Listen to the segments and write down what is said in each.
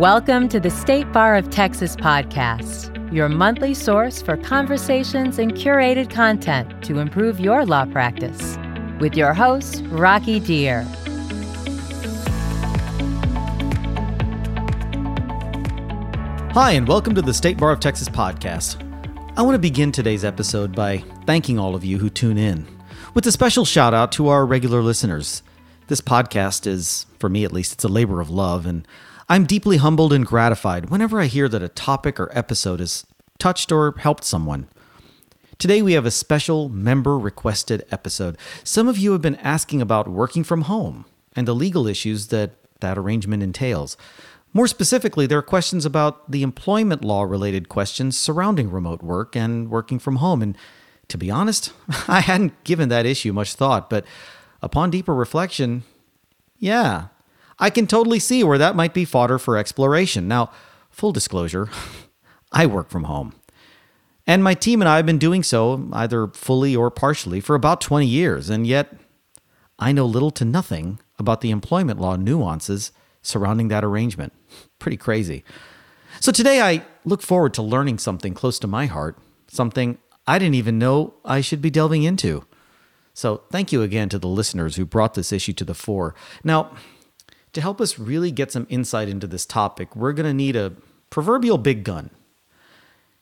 Welcome to the State Bar of Texas podcast, your monthly source for conversations and curated content to improve your law practice. With your host, Rocky Dhir. Hi, and welcome to the State Bar of Texas podcast. I want to begin today's episode by thanking all of you who tune in, with a special shout out to our regular listeners. This podcast is, for me at least, it's a labor of love, and I'm deeply humbled and gratified whenever I hear that a topic or episode has touched or helped someone. Today we have a special member requested episode. Some of you have been asking about working from home and the legal issues that that arrangement entails. More specifically, there are questions about the employment law related questions surrounding remote work and working from home. And to be honest, I hadn't given that issue much thought, but upon deeper reflection, yeah, I can totally see where that might be fodder for exploration. Now, full disclosure, I work from home. And my team and I have been doing so, either fully or partially, for about 20 years, and yet I know little to nothing about the employment law nuances surrounding that arrangement. Pretty crazy. So today I look forward to learning something close to my heart, something I didn't even know I should be delving into. So thank you again to the listeners who brought this issue to the fore. Now, to help us really get some insight into this topic, we're going to need a proverbial big gun.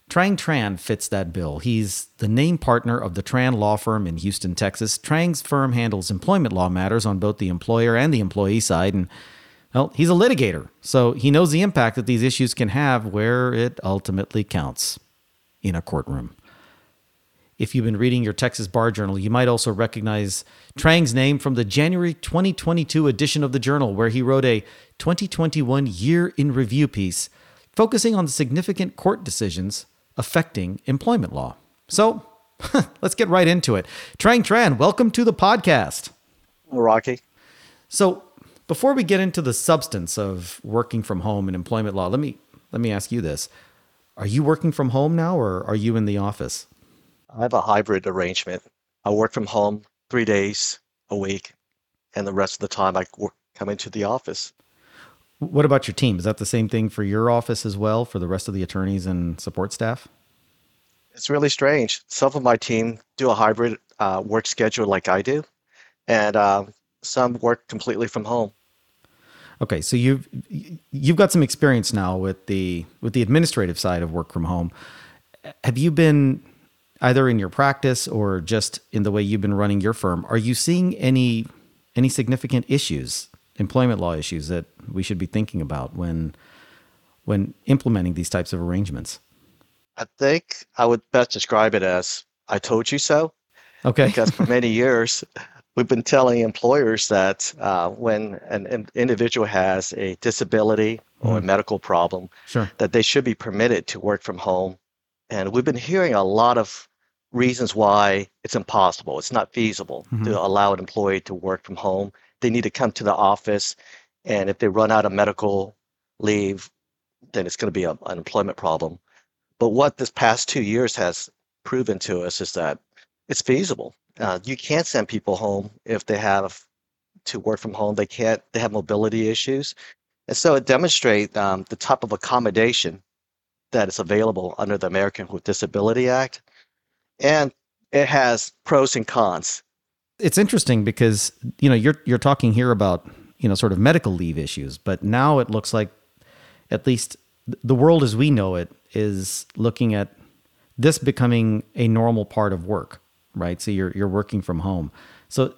Trang Tran fits that bill. He's the name partner of the Tran law firm in Houston, Texas. Trang's firm handles employment law matters on both the employer and the employee side, and well, he's a litigator, so he knows the impact that these issues can have where it ultimately counts in a courtroom. If you've been reading your Texas Bar Journal, you might also recognize Trang's name from the January 2022 edition of the journal, where he wrote a 2021 year in review piece focusing on the significant court decisions affecting employment law. So let's get right into it. Trang Tran, welcome to the podcast. Rocky. So before we get into the substance of working from home and employment law, let me let me ask you this. Are you working from home now or are you in the office? I have a hybrid arrangement. I work from home three days a week, and the rest of the time I work, come into the office. What about your team? Is that the same thing for your office as well, for the rest of the attorneys and support staff? It's really strange. Some of my team do a hybrid uh, work schedule like I do, and uh, some work completely from home. Okay, so you've you've got some experience now with the with the administrative side of work from home. Have you been either in your practice or just in the way you've been running your firm, are you seeing any any significant issues, employment law issues that we should be thinking about when when implementing these types of arrangements? I think I would best describe it as I told you so. Okay. Because for many years, we've been telling employers that uh, when an, an, individual has a disability or mm. a medical problem, sure. that they should be permitted to work from home. And we've been hearing a lot of reasons why it's impossible. It's not feasible mm-hmm. to allow an employee to work from home. They need to come to the office, and if they run out of medical leave, then it's going to be a, an employment problem. But what this past two years has proven to us is that it's feasible. Uh, you can't send people home if they have to work from home. They can't. They have mobility issues, and so it demonstrates um, the type of accommodation that is available under the American with Disability Act and it has pros and cons. It's interesting because you know you're you're talking here about you know sort of medical leave issues, but now it looks like at least the world as we know it is looking at this becoming a normal part of work, right? So you're you're working from home. So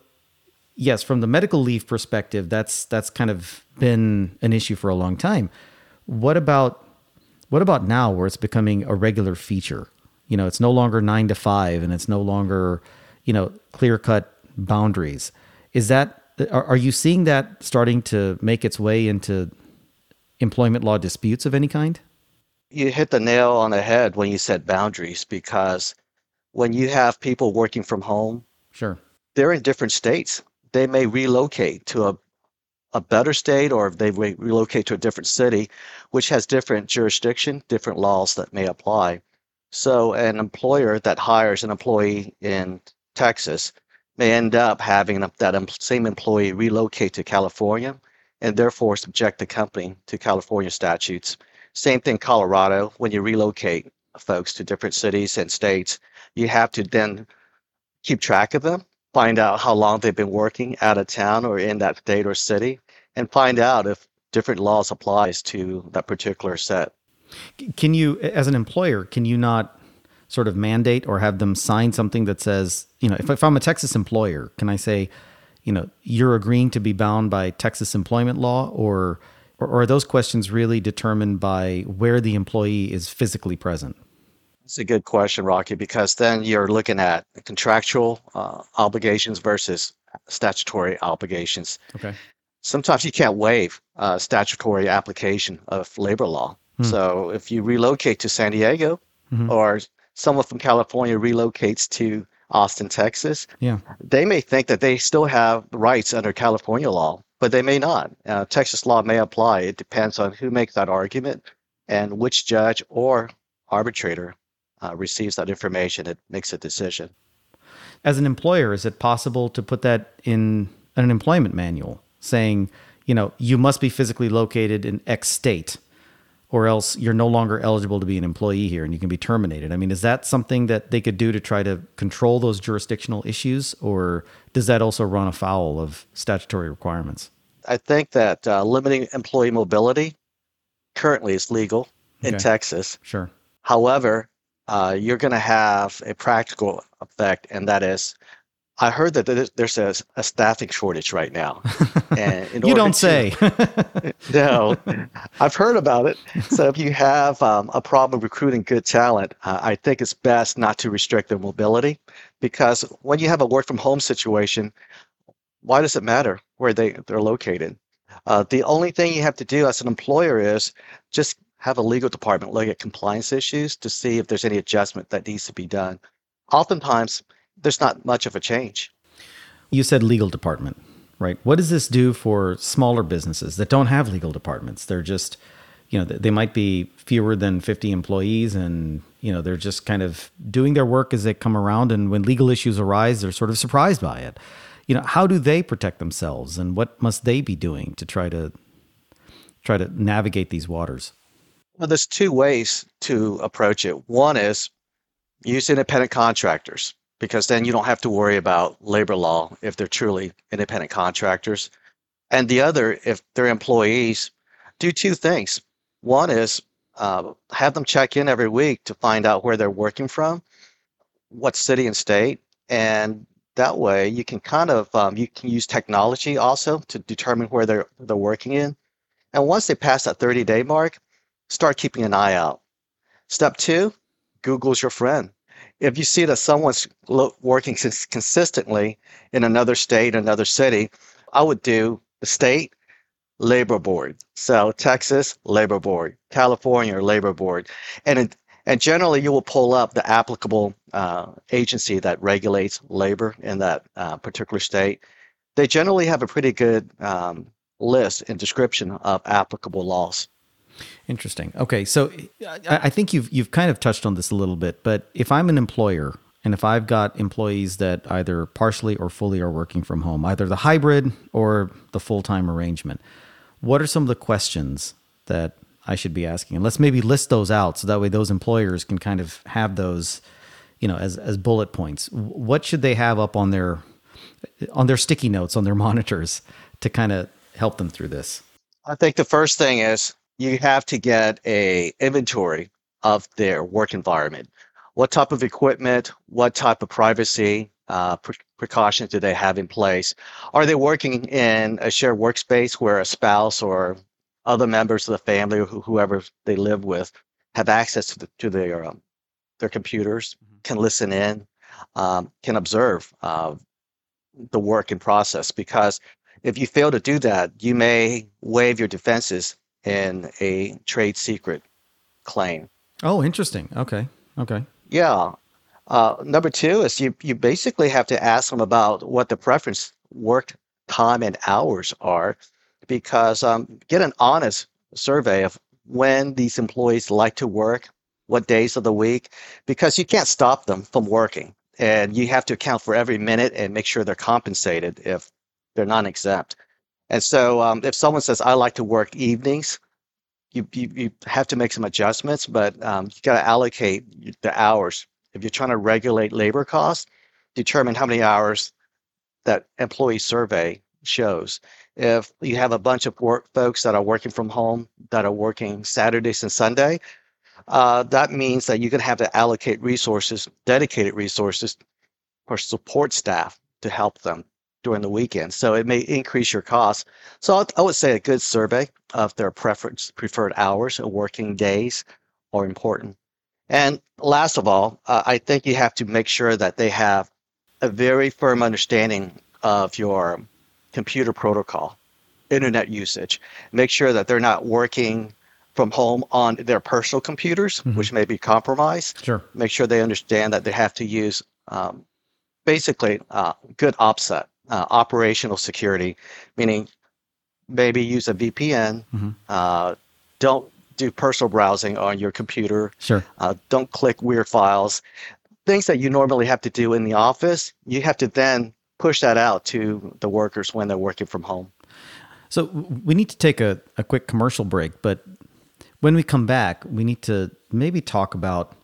yes, from the medical leave perspective, that's that's kind of been an issue for a long time. What about what about now where it's becoming a regular feature? You know, it's no longer nine to five and it's no longer, you know, clear cut boundaries. Is that, are, are you seeing that starting to make its way into employment law disputes of any kind? You hit the nail on the head when you said boundaries because when you have people working from home, sure, they're in different states. They may relocate to a a better state or they may relocate to a different city, which has different jurisdiction, different laws that may apply. So an employer that hires an employee in Texas may end up having that same employee relocate to California and therefore subject the company to California statutes. Same thing, Colorado. When you relocate folks to different cities and states, you have to then keep track of them, find out how long they've been working out of town or in that state or city, and find out if different laws applies to that particular set. Can you, as an employer, can you not sort of mandate or have them sign something that says, you know, if, if I'm a Texas employer, can I say, you know, you're agreeing to be bound by Texas employment law or, or, or are those questions really determined by where the employee is physically present? It's a good question, Rocky, because then you're looking at contractual uh, obligations versus statutory obligations. Okay. Sometimes you can't waive uh, statutory application of labor law. Hmm. So if you relocate to San Diego mm-hmm. or someone from California relocates to Austin, Texas, yeah. they may think that they still have rights under California law, but they may not. Uh, Texas law may apply. It depends on who makes that argument and which judge or arbitrator uh, receives that information. and makes a decision. As an employer, is it possible to put that in an employment manual saying, you know, you must be physically located in X state? Or else you're no longer eligible to be an employee here and you can be terminated. I mean, is that something that they could do to try to control those jurisdictional issues, or does that also run afoul of statutory requirements? I think that uh, limiting employee mobility currently is legal in. Texas. Sure. However, uh, you're going to have a practical effect, and that is I heard that there's a, a staffing shortage right now. And you don't to, say. no, I've heard about it. So if you have um, a problem recruiting good talent, uh, I think it's best not to restrict their mobility because when you have a work from home situation, why does it matter where they, they're located? Uh, the only thing you have to do as an employer is just have a legal department look at compliance issues to see if there's any adjustment that needs to be done. Oftentimes, there's not much of a change. You said legal department, right? What does this do for smaller businesses that don't have legal departments? They're just, you know, they might be fewer than 50 employees and, you know, they're just kind of doing their work as they come around. And when legal issues arise, they're sort of surprised by it. You know, how do they protect themselves and what must they be doing to try to try to navigate these waters? Well, there's two ways to approach it. One is use independent contractors because then you don't have to worry about labor law if they're truly independent contractors. And the other, if they're employees, do two things. One is uh, have them check in every week to find out where they're working from, what city and state, and that way you can kind of um, you can use technology also to determine where they're they're working in. And once they pass that 30 day mark, start keeping an eye out. Step two, Google's your friend if you see that someone's working consistently in another state, another city, I would do the state labor board. So Texas labor board, California labor board, and and generally you will pull up the applicable uh, agency that regulates labor in that uh, particular state. They generally have a pretty good um, list and description of applicable laws. Interesting. Okay, so I think you've you've kind of touched on this a little bit, but if I'm an employer and if I've got employees that either partially or fully are working from home, either the hybrid or the full-time arrangement, what are some of the questions that I should be asking? And let's maybe list those out so that way those employers can kind of have those, you know, as as bullet points. What should they have up on their on their sticky notes on their monitors to kind of help them through this? I think the first thing is you have to get a inventory of their work environment. What type of equipment, what type of privacy uh, pre- precautions do they have in place? Are they working in a shared workspace where a spouse or other members of the family or whoever they live with have access to, the, to their um, their computers, mm-hmm. can listen in, um, can observe uh, the work and process? Because if you fail to do that, you may waive your defenses in a trade secret claim. Oh, interesting. Okay. Okay. Yeah. Uh, number two is you, you basically have to ask them about what the preference work time and hours are because um, get an honest survey of when these employees like to work, what days of the week, because you can't stop them from working. And you have to account for every minute and make sure they're compensated if they're non exempt. And so um, if someone says, I like to work evenings, you, you, you have to make some adjustments, but um, you got to allocate the hours. If you're trying to regulate labor costs, determine how many hours that employee survey shows. If you have a bunch of work folks that are working from home that are working Saturdays and Sunday, uh, that means that you're going to have to allocate resources, dedicated resources or support staff to help them during the weekend. So it may increase your costs. So I would say a good survey of their preference, preferred hours and working days are important. And last of all, uh, I think you have to make sure that they have a very firm understanding of your computer protocol, internet usage. Make sure that they're not working from home on their personal computers, mm-hmm. which may be compromised. Sure. Make sure they understand that they have to use um, basically uh, good OPSEC, uh, operational security, meaning maybe use a VPN. Mm-hmm. Uh, don't do personal browsing on your computer. Sure. Uh, don't click weird files. Things that you normally have to do in the office, you have to then push that out to the workers when they're working from home. So we need to take a, a quick commercial break, but when we come back, we need to maybe talk about,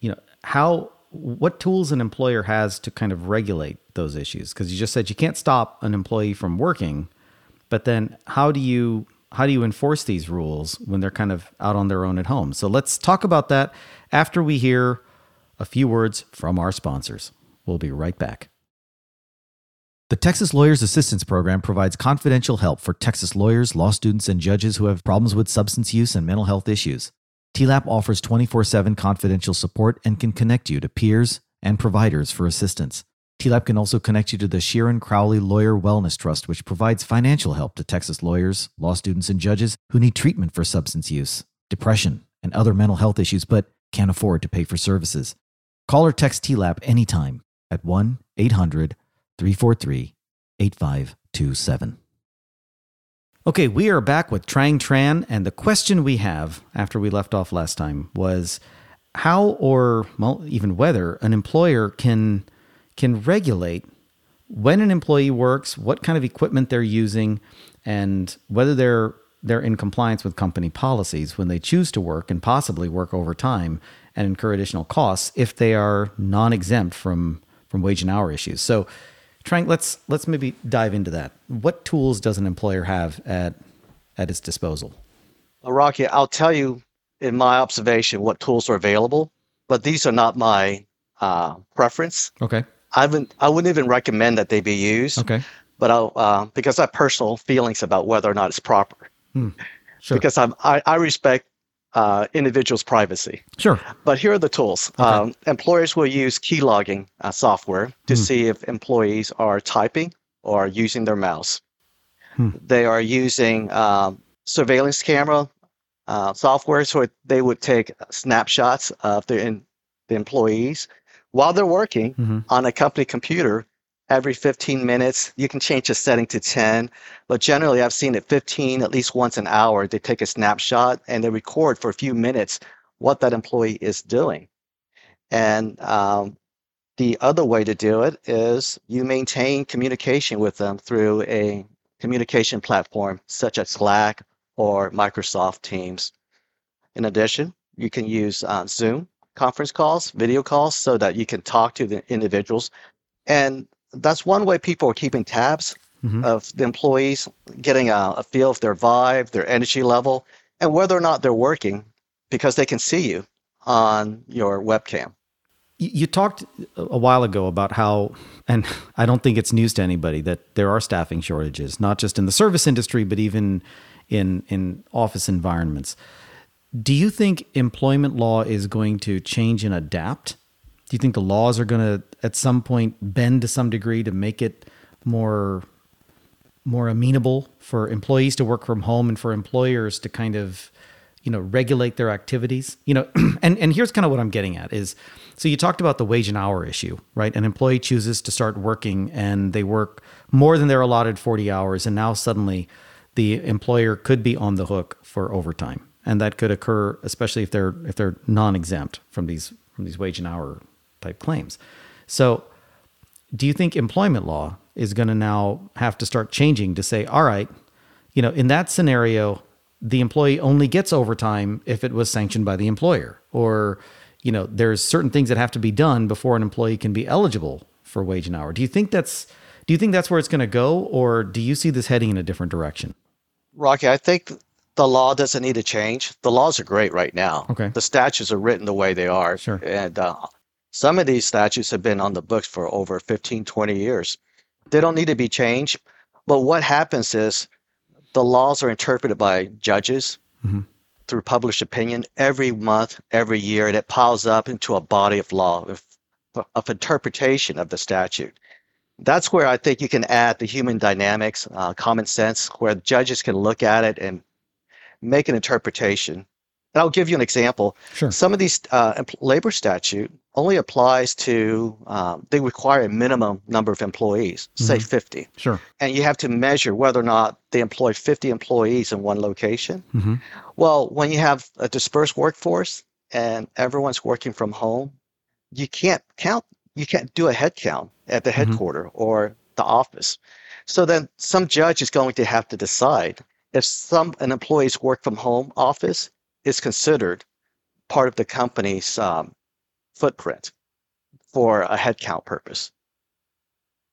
you know, how what tools an employer has to kind of regulate those issues? Because you just said you can't stop an employee from working but then how do you how do you enforce these rules when they're kind of out on their own at home? So let's talk about that after we hear a few words from our sponsors. We'll be right back. The Texas Lawyers Assistance Program provides confidential help for Texas lawyers, law students, and judges who have problems with substance use and mental health issues. TLAP offers 24 7 confidential support and can connect you to peers and providers for assistance. TLAP can also connect you to the Sheeran Crowley Lawyer Wellness Trust, which provides financial help to Texas lawyers, law students, and judges who need treatment for substance use, depression, and other mental health issues but can't afford to pay for services. Call or text TLAP anytime at 1 800 343 8527. Okay, we are back with Trang Tran, and the question we have after we left off last time was how or well, even whether an employer can can regulate when an employee works, what kind of equipment they're using, and whether they're they're in compliance with company policies when they choose to work and possibly work overtime and incur additional costs if they are non-exempt from from wage and hour issues. So Trang, let's let's maybe dive into that. What tools does an employer have at at its disposal? Well, Rocky, I'll tell you in my observation what tools are available, but these are not my uh, preference. Okay. I wouldn't I wouldn't even recommend that they be used. Okay. But I'll uh, because I have personal feelings about whether or not it's proper. Hmm. Sure. Because I'm, I, I respect uh, individuals' privacy. Sure. But here are the tools. Okay. Um, employers will use key logging uh, software to hmm. see if employees are typing or using their mouse. Hmm. They are using um, surveillance camera uh, software, so they would take snapshots of the, in, the employees while they're working mm-hmm. on a company computer every 15 minutes. You can change the setting to 10, but generally I've seen it 15 at least once an hour. They take a snapshot and they record for a few minutes what that employee is doing. And um, the other way to do it is you maintain communication with them through a communication platform such as Slack or Microsoft Teams. In addition, you can use uh, Zoom conference calls, video calls, so that you can talk to the individuals. And that's one way people are keeping tabs mm-hmm. of the employees, getting a, a feel of their vibe, their energy level, and whether or not they're working because they can see you on your webcam. You talked a while ago about how, and I don't think it's news to anybody that there are staffing shortages, not just in the service industry, but even in in office environments. Do you think employment law is going to change and adapt do you think the laws are going to at some point bend to some degree to make it more more amenable for employees to work from home and for employers to kind of you know regulate their activities. You know and and here's kind of what i'm getting at is so you talked about the wage and hour issue right? An employee chooses to start working and they work more than their allotted 40 hours and now suddenly the employer could be on the hook for overtime. And that could occur especially if they're if they're non-exempt from these from these wage and hour type claims. So, do you think employment law is going to now have to start changing to say, all right, you know, in that scenario, the employee only gets overtime if it was sanctioned by the employer, or you know, there's certain things that have to be done before an employee can be eligible for wage and hour. Do you think that's do you think that's where it's going to go, or do you see this heading in a different direction? Rocky, I think the law doesn't need to change. The laws are great right now. Okay. The statutes are written the way they are. Sure. And uh, some of these statutes have been on the books for over 15, 20 years. They don't need to be changed. But what happens is the laws are interpreted by judges Mhm. through published opinion every month, every year, and it piles up into a body of law of, of interpretation of the statute. That's where I think you can add the human dynamics, uh, common sense, where judges can look at it and make an interpretation. And I'll give you an example. Sure. Some of these uh, labor statute only applies to um, they require a minimum number of employees, say 50, Sure. and you have to measure whether or not they employ 50 employees in one location. hmm Well, when you have a dispersed workforce and everyone's working from home, you can't count. You can't do a head count at the Mhm. headquarter or the office. So then, some judge is going to have to decide if some an employee's work from home office is considered part of the company's um, footprint for a headcount purpose.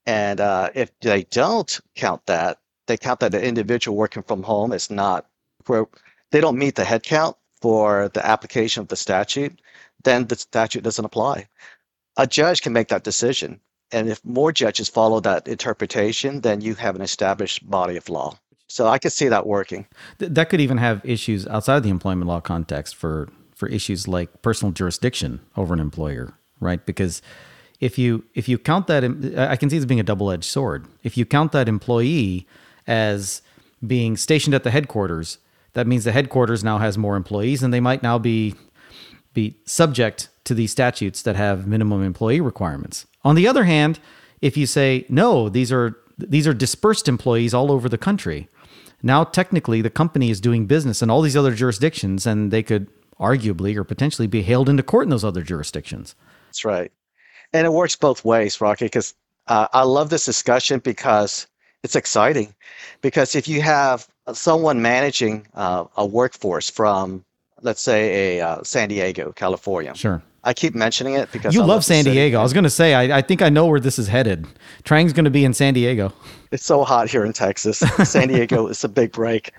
And uh, if they don't count that, they count that the individual working from home is not where they don't meet the headcount for the application of the statute, then the statute doesn't apply. A judge can make that decision. And if more judges follow that interpretation, then you have an established body of law. So I could see that working. Th- that could even have issues outside the employment law context for for issues like personal jurisdiction over an employer, right? Because if you if you count that, I can see this being a double edged sword. If you count that employee as being stationed at the headquarters, that means the headquarters now has more employees, and they might now be be subject to these statutes that have minimum employee requirements. On the other hand, if you say no, these are these are dispersed employees all over the country. Now technically the company is doing business in all these other jurisdictions and they could arguably or potentially be hailed into court in those other jurisdictions. That's right. And it works both ways, Rocky, because uh, I love this discussion because it's exciting. Because if you have someone managing uh, a workforce from, let's say, a uh, San Diego, California. Sure. I keep mentioning it because You I love the San. Diego. I was going to say, I, I think I know where this is headed. Trang's going to be in San Diego. It's so hot here in Texas. San Diego is a big break,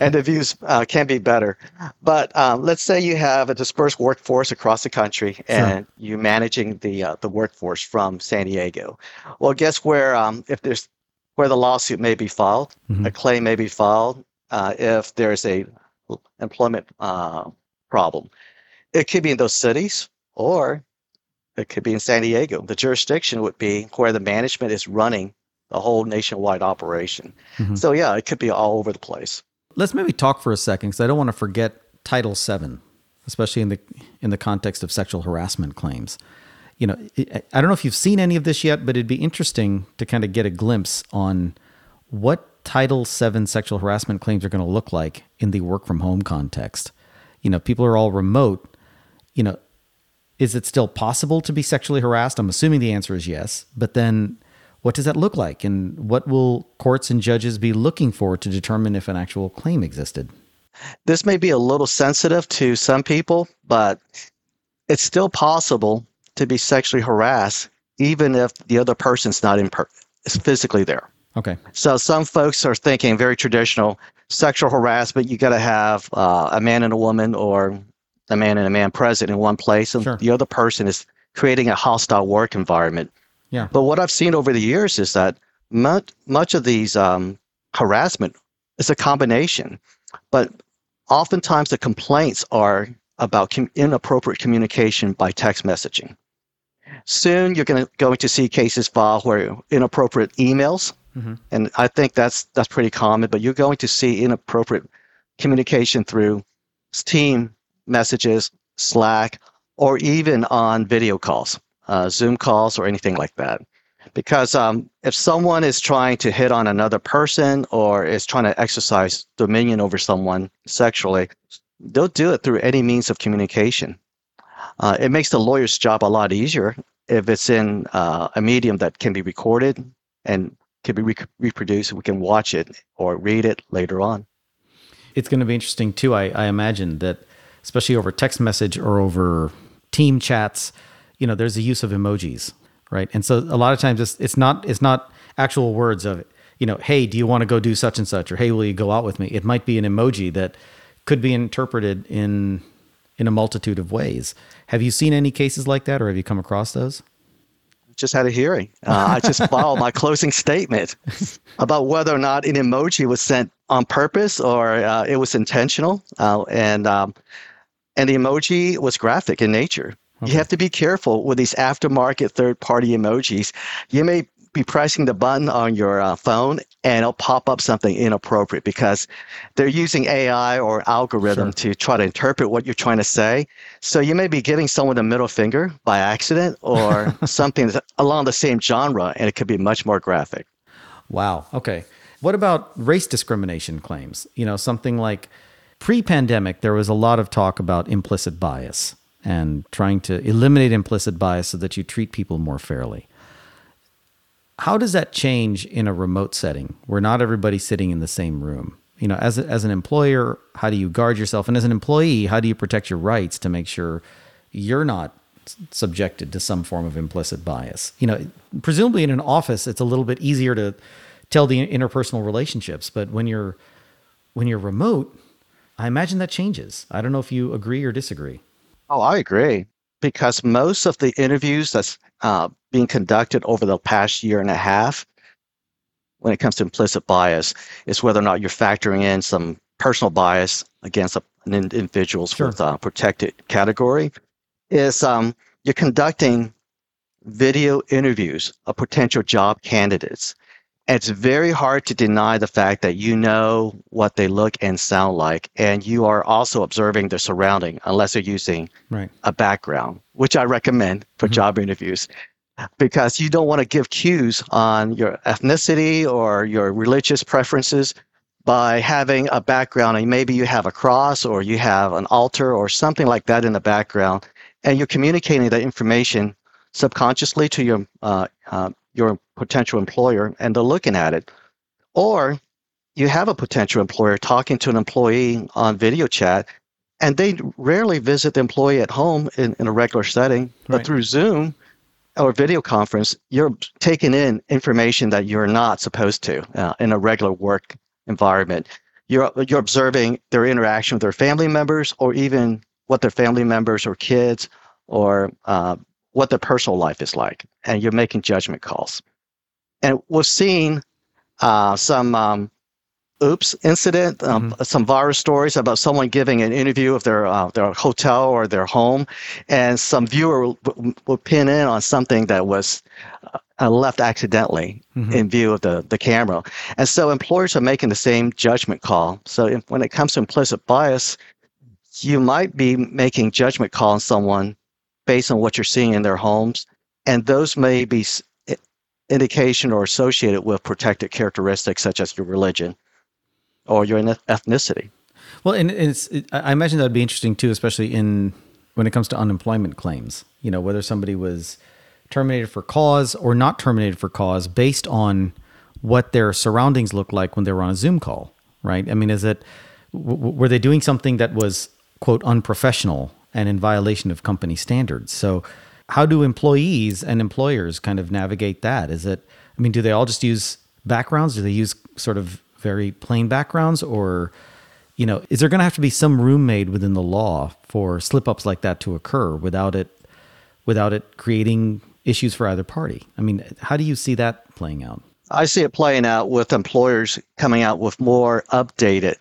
and the views uh, can be better. But um, let's say you have a dispersed workforce across the country, and you're managing the uh, the workforce from San Diego. Well, guess where? Um, if there's where the lawsuit may be filed, Mhm. a claim may be filed. Uh, if there's a employment uh, problem, it could be in those cities, or it could be in San Diego. The jurisdiction would be where the management is running the whole nationwide operation. Mhm. So yeah, it could be all over the place. Let's maybe talk for a second because I don't want to forget Title VII, especially in the in the context of sexual harassment claims. You know, I don't know if you've seen any of this yet, but it'd be interesting to kind of get a glimpse on what Title VII sexual harassment claims are going to look like in the work from home context. You know, people are all remote. You know, is it still possible to be sexually harassed? I'm assuming the answer is yes. But then what does that look like? And what will courts and judges be looking for to determine if an actual claim existed? This may be a little sensitive to some people, but it's still possible to be sexually harassed even if the other person's not in per- physically there. Okay. So some folks are thinking very traditional sexual harassment. You got to have uh, a man and a woman, or a man and a man present in one place, and Sure. the other person is creating a hostile work environment. Yeah. But what I've seen over the years is that much much of these um, harassment is a combination, but oftentimes the complaints are about com- inappropriate communication by text messaging. Soon you're going to going to see cases filed where inappropriate emails Mhm. and I think that's that's pretty common. But you're going to see inappropriate communication through Team messages, Slack, or even on video calls, uh, Zoom calls, or anything like that. Because um, if someone is trying to hit on another person or is trying to exercise dominion over someone sexually, they'll do it through any means of communication. Uh, it makes the lawyer's job a lot easier if it's in uh, a medium that can be recorded and can be re- reproduced. We can watch it or read it later on. It's going to be interesting too. I, I imagine that, especially over text message or over team chats, you know, there's a use of emojis, right? And so a lot of times it's it's not it's not actual words of you know, hey, do you want to go do such and such, or hey, will you go out with me? It might be an emoji that could be interpreted in in a multitude of ways. Have you seen any cases like that, or have you come across those? Just had a hearing. Uh, I just filed my closing statement about whether or not an emoji was sent on purpose or uh, it was intentional, uh, and um, and the emoji was graphic in nature. Okay. You have to be careful with these aftermarket third party emojis. You may be pressing the button on your uh, phone and it'll pop up something inappropriate because they're using AI or algorithm sure. to try to interpret what you're trying to say. So you may be giving someone a middle finger by accident or something along the same genre, and it could be much more graphic. Wow. Okay. What about race discrimination claims? You know, something like pre pandemic, there was a lot of talk about implicit bias and trying to eliminate implicit bias so that you treat people more fairly. How does that change in a remote setting where not everybody's sitting in the same room? You know, as, a, as an employer, how do you guard yourself? And as an employee, how do you protect your rights to make sure you're not subjected to some form of implicit bias? You know, presumably in an office, it's a little bit easier to tell the interpersonal relationships, but when you're when you're remote, I imagine that changes. I don't know if you agree or disagree. Oh, I agree because most of the interviews that's uh, being conducted over the past year and a half when it comes to implicit bias is whether or not you're factoring in some personal bias against an individual's sure. with a protected category is um, you're conducting video interviews of potential job candidates it's very hard to deny the fact that you know what they look and sound like, and you are also observing their surrounding, unless you're using right. a background, which I recommend for mm-hmm. job interviews, because you don't want to give cues on your ethnicity or your religious preferences by having a background, and maybe you have a cross or you have an altar or something like that in the background, and you're communicating that information subconsciously to your uh, uh, your potential employer and they're looking at it. Or you have a potential employer talking to an employee on video chat and they rarely visit the employee at home in, in a regular setting, but through Zoom or video conference, you're taking in information that you're not supposed to uh, in a regular work environment. You're, you're observing their interaction with their family members or even what their family members or kids or uh, what their personal life is like, and you're making judgment calls. And we've seen uh, some um, oops incident, um, mm-hmm. some virus stories about someone giving an interview of their uh, their hotel or their home, and some viewer would pin in on something that was uh, left accidentally mm-hmm. in view of the, the camera. And so employers are making the same judgment call. So if, when it comes to implicit bias, you might be making judgment call on someone based on what you're seeing in their homes. And those may be indication or associated with protected characteristics such as your religion or your ethnicity. Well, and it's, it, I imagine that'd be interesting too, especially in when it comes to unemployment claims. You know, whether somebody was terminated for cause or not terminated for cause based on what their surroundings looked like when they were on a Zoom call, right? I mean, is it w- were they doing something that was quote unprofessional and in violation of company standards. So, how do employees and employers kind of navigate that? Is it, I mean, do they all just use backgrounds? Do they use sort of very plain backgrounds? Or, you know, is there going to have to be some room made within the law for slip ups like that to occur without it, without it creating issues for either party? I mean, how do you see that playing out? I see it playing out with employers coming out with more updated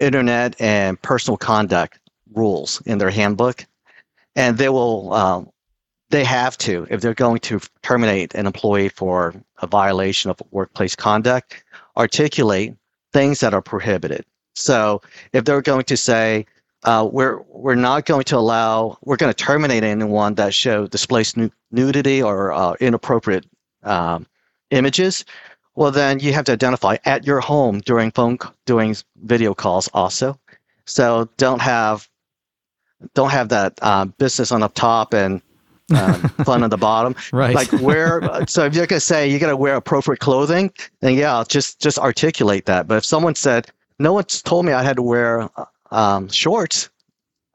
internet and personal conduct rules in their handbook, and they will um, they have to if they're going to terminate an employee for a violation of workplace conduct, articulate things that are prohibited. So if they're going to say uh, we're we're not going to allow we're going to terminate anyone that show displays nudity or uh, inappropriate um, images well then you have to identify at your home during phone doing video calls also so don't have don't have that uh, business on the top and um, fun on the bottom. Right. Like wear. so if you're gonna say you gotta wear appropriate clothing, then yeah, just just articulate that. But if someone said no one's told me I had to wear um, shorts,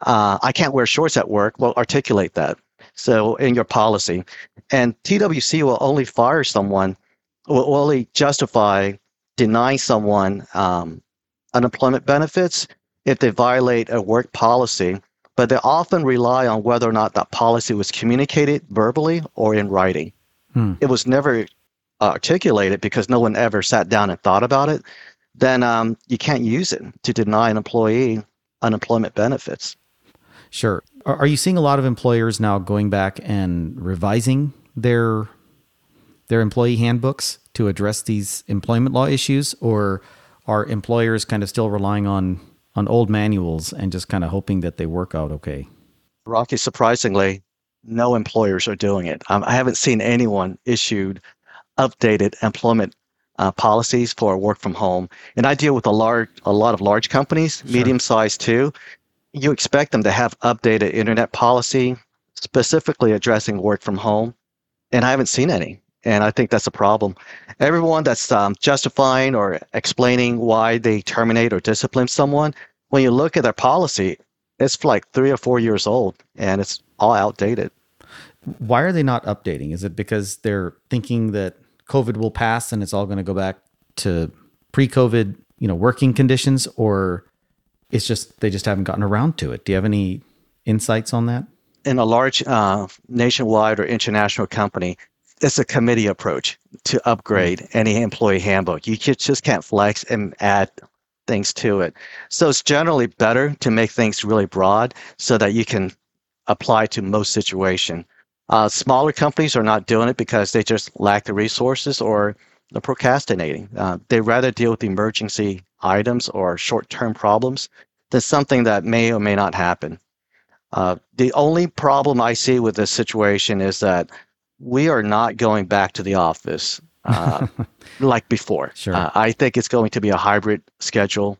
uh, I can't wear shorts at work. Well, articulate that. So in your policy, and TWC will only fire someone, will only justify denying someone um, unemployment benefits if they violate a work policy, but they often rely on whether or not that policy was communicated verbally or in writing. Hmm. It was never articulated because no one ever sat down and thought about it. Then um, you can't use it to deny an employee unemployment benefits. Sure. Are you seeing a lot of employers now going back and revising their their employee handbooks to address these employment law issues, or are employers kind of still relying on on old manuals and just kind of hoping that they work out okay? Rocky, surprisingly, no employers are doing it. Um, I haven't seen anyone issued updated employment uh, policies for work from home. And I deal with a large, a lot of large companies, sure. medium sized too. You expect them to have updated internet policy, specifically addressing work from home, and I haven't seen any. And I think that's a problem. Everyone that's um, justifying or explaining why they terminate or discipline someone, when you look at their policy, it's like three or four years old and it's all outdated. Why are they not updating? Is it because they're thinking that COVID will pass and it's all going to go back to pre-COVID, you know, working conditions, or it's just they just haven't gotten around to it? Do you have any insights on that? In a large uh, nationwide or international company, it's a committee approach to upgrade mm-hmm. any employee handbook. You just can't flex and add things to it. So it's generally better to make things really broad so that you can apply to most situation. Uh, smaller companies are not doing it because they just lack the resources or they're procrastinating. Uh, they rather deal with emergency items or short-term problems than something that may or may not happen. Uh, the only problem I see with this situation is that we are not going back to the office uh, like before. Sure. Uh, I think it's going to be a hybrid schedule.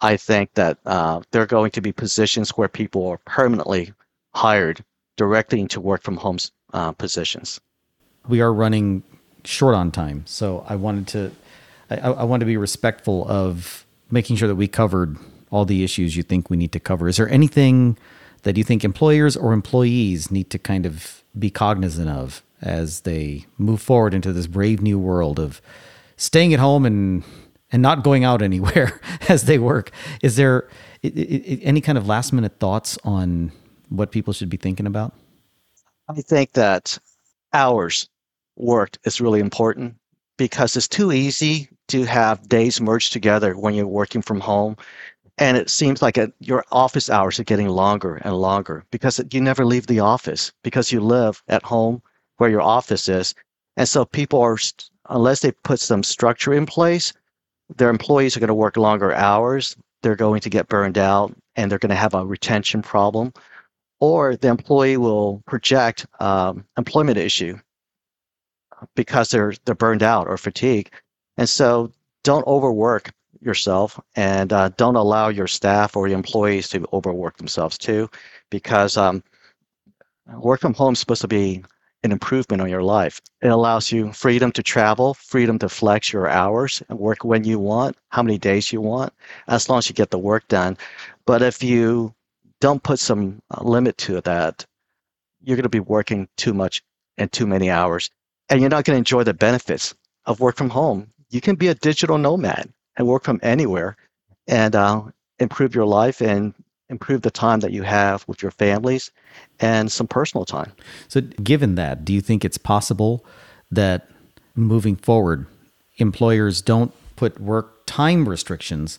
I think that uh, there are going to be positions where people are permanently hired directly into work from home uh, positions. We are running short on time, so I wanted to I, I want to be respectful of making sure that we covered all the issues you think we need to cover. Is there anything that you think employers or employees need to kind of be cognizant of as they move forward into this brave new world of staying at home and and not going out anywhere as they work. Is there any kind of last minute thoughts on what people should be thinking about? I think that hours worked is really important because it's too easy to have days merged together when you're working from home. And it seems like your office hours are getting longer and longer because you never leave the office because you live at home where your office is. And so people are, unless they put some structure in place, their employees are going to work longer hours. They're going to get burned out and they're going to have a retention problem. Or the employee will project um, employment issue because they're they're burned out or fatigued. And so don't overwork yourself and uh, don't allow your staff or your employees to overwork themselves too, because um, work from home is supposed to be an improvement on your life. It allows you freedom to travel, freedom to flex your hours and work when you want, how many days you want, as long as you get the work done. But if you don't put some uh, limit to that, you're going to be working too much and too many hours, and you're not going to enjoy the benefits of work from home. You can be a digital nomad and work from anywhere and uh, improve your life and improve the time that you have with your families and some personal time. So, given that, do you think it's possible that moving forward, employers don't put work time restrictions,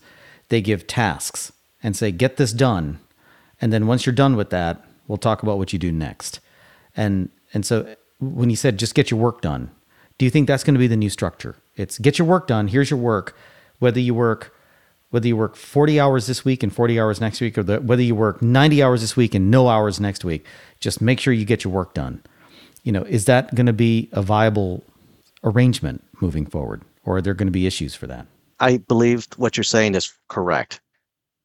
they give tasks and say, get this done. And then once you're done with that, we'll talk about what you do next. And and so when you said just get your work done, do you think that's going to be the new structure? It's get your work done, here's your work, whether you work whether you work 40 hours this week and 40 hours next week, or the, whether you work 90 hours this week and no hours next week, just make sure you get your work done. You know, is that going to be a viable arrangement moving forward, or are there going to be issues for that? I believe what you're saying is correct,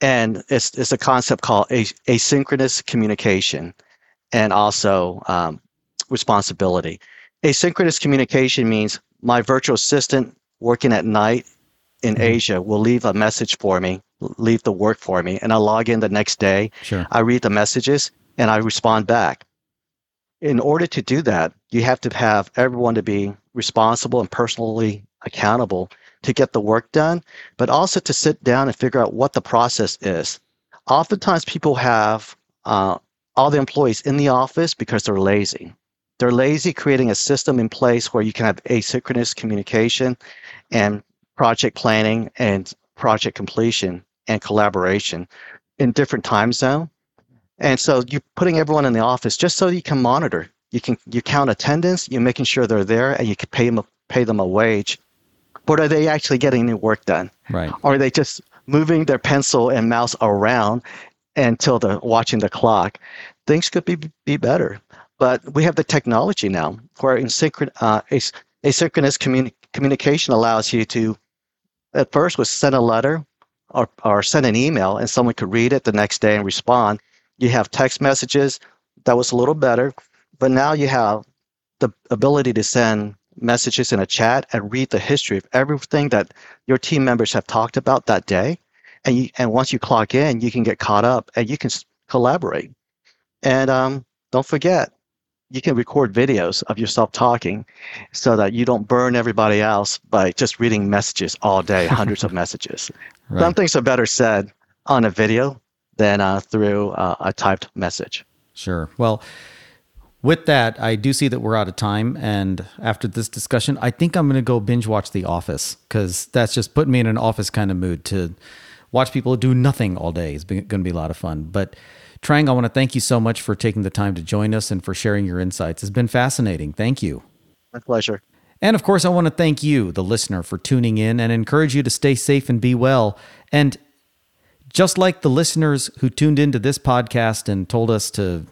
and it's it's a concept called asynchronous communication, and also um, responsibility. Asynchronous communication means my virtual assistant working at night in mm-hmm. Asia will leave a message for me, leave the work for me, and I log in the next day. Sure. I read the messages and I respond back. In order to do that, you have to have everyone to be responsible and personally accountable to get the work done, but also to sit down and figure out what the process is. Oftentimes, people have uh, all the employees in the office because they're lazy. They're lazy creating a system in place where you can have asynchronous communication and project planning and project completion and collaboration in different time zone. And so you're putting everyone in the office just so you can monitor. You can you count attendance, you're making sure they're there, and you can pay them pay them a wage. But are they actually getting any work done? Right. Or are they just moving their pencil and mouse around until they're watching the clock? Things could be be better. But we have the technology now where asynchron, uh, asynchronous communi- communication allows you to, at first, was send a letter or, or send an email and someone could read it the next day and respond. You have text messages. That was a little better. But now you have the ability to send messages in a chat and read the history of everything that your team members have talked about that day. And, you, and once you clock in, you can get caught up and you can collaborate. And um, don't forget, you can record videos of yourself talking so that you don't burn everybody else by just reading messages all day, hundreds of messages. Right. Some things are better said on a video than uh, through uh, a typed message. Sure. Well, with that, I do see that we're out of time. And after this discussion, I think I'm going to go binge watch The Office because that's just putting me in an office kind of mood to watch people do nothing all day. It's going to be a lot of fun. But Trang, I want to thank you so much for taking the time to join us and for sharing your insights. It's been fascinating. Thank you. My pleasure. And of course, I want to thank you, the listener, for tuning in and encourage you to stay safe and be well. And just like the listeners who tuned into this podcast and told us to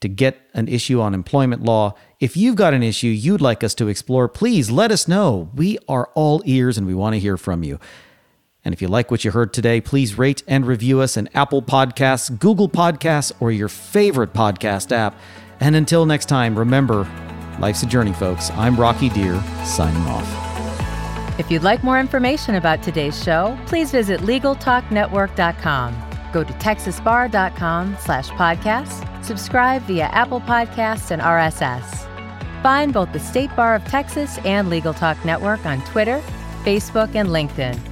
to get an issue on employment law, if you've got an issue you'd like us to explore, please let us know. We are all ears and we want to hear from you. And if you like what you heard today, please rate and review us in Apple Podcasts, Google Podcasts, or your favorite podcast app. And until next time, remember, life's a journey, folks. I'm Rocky Dhir, signing off. If you'd like more information about today's show, please visit LegalTalkNetwork.com. Go to TexasBar.com slash podcasts, subscribe via Apple Podcasts and RSS. Find both the State Bar of Texas and Legal Talk Network on Twitter, Facebook, and LinkedIn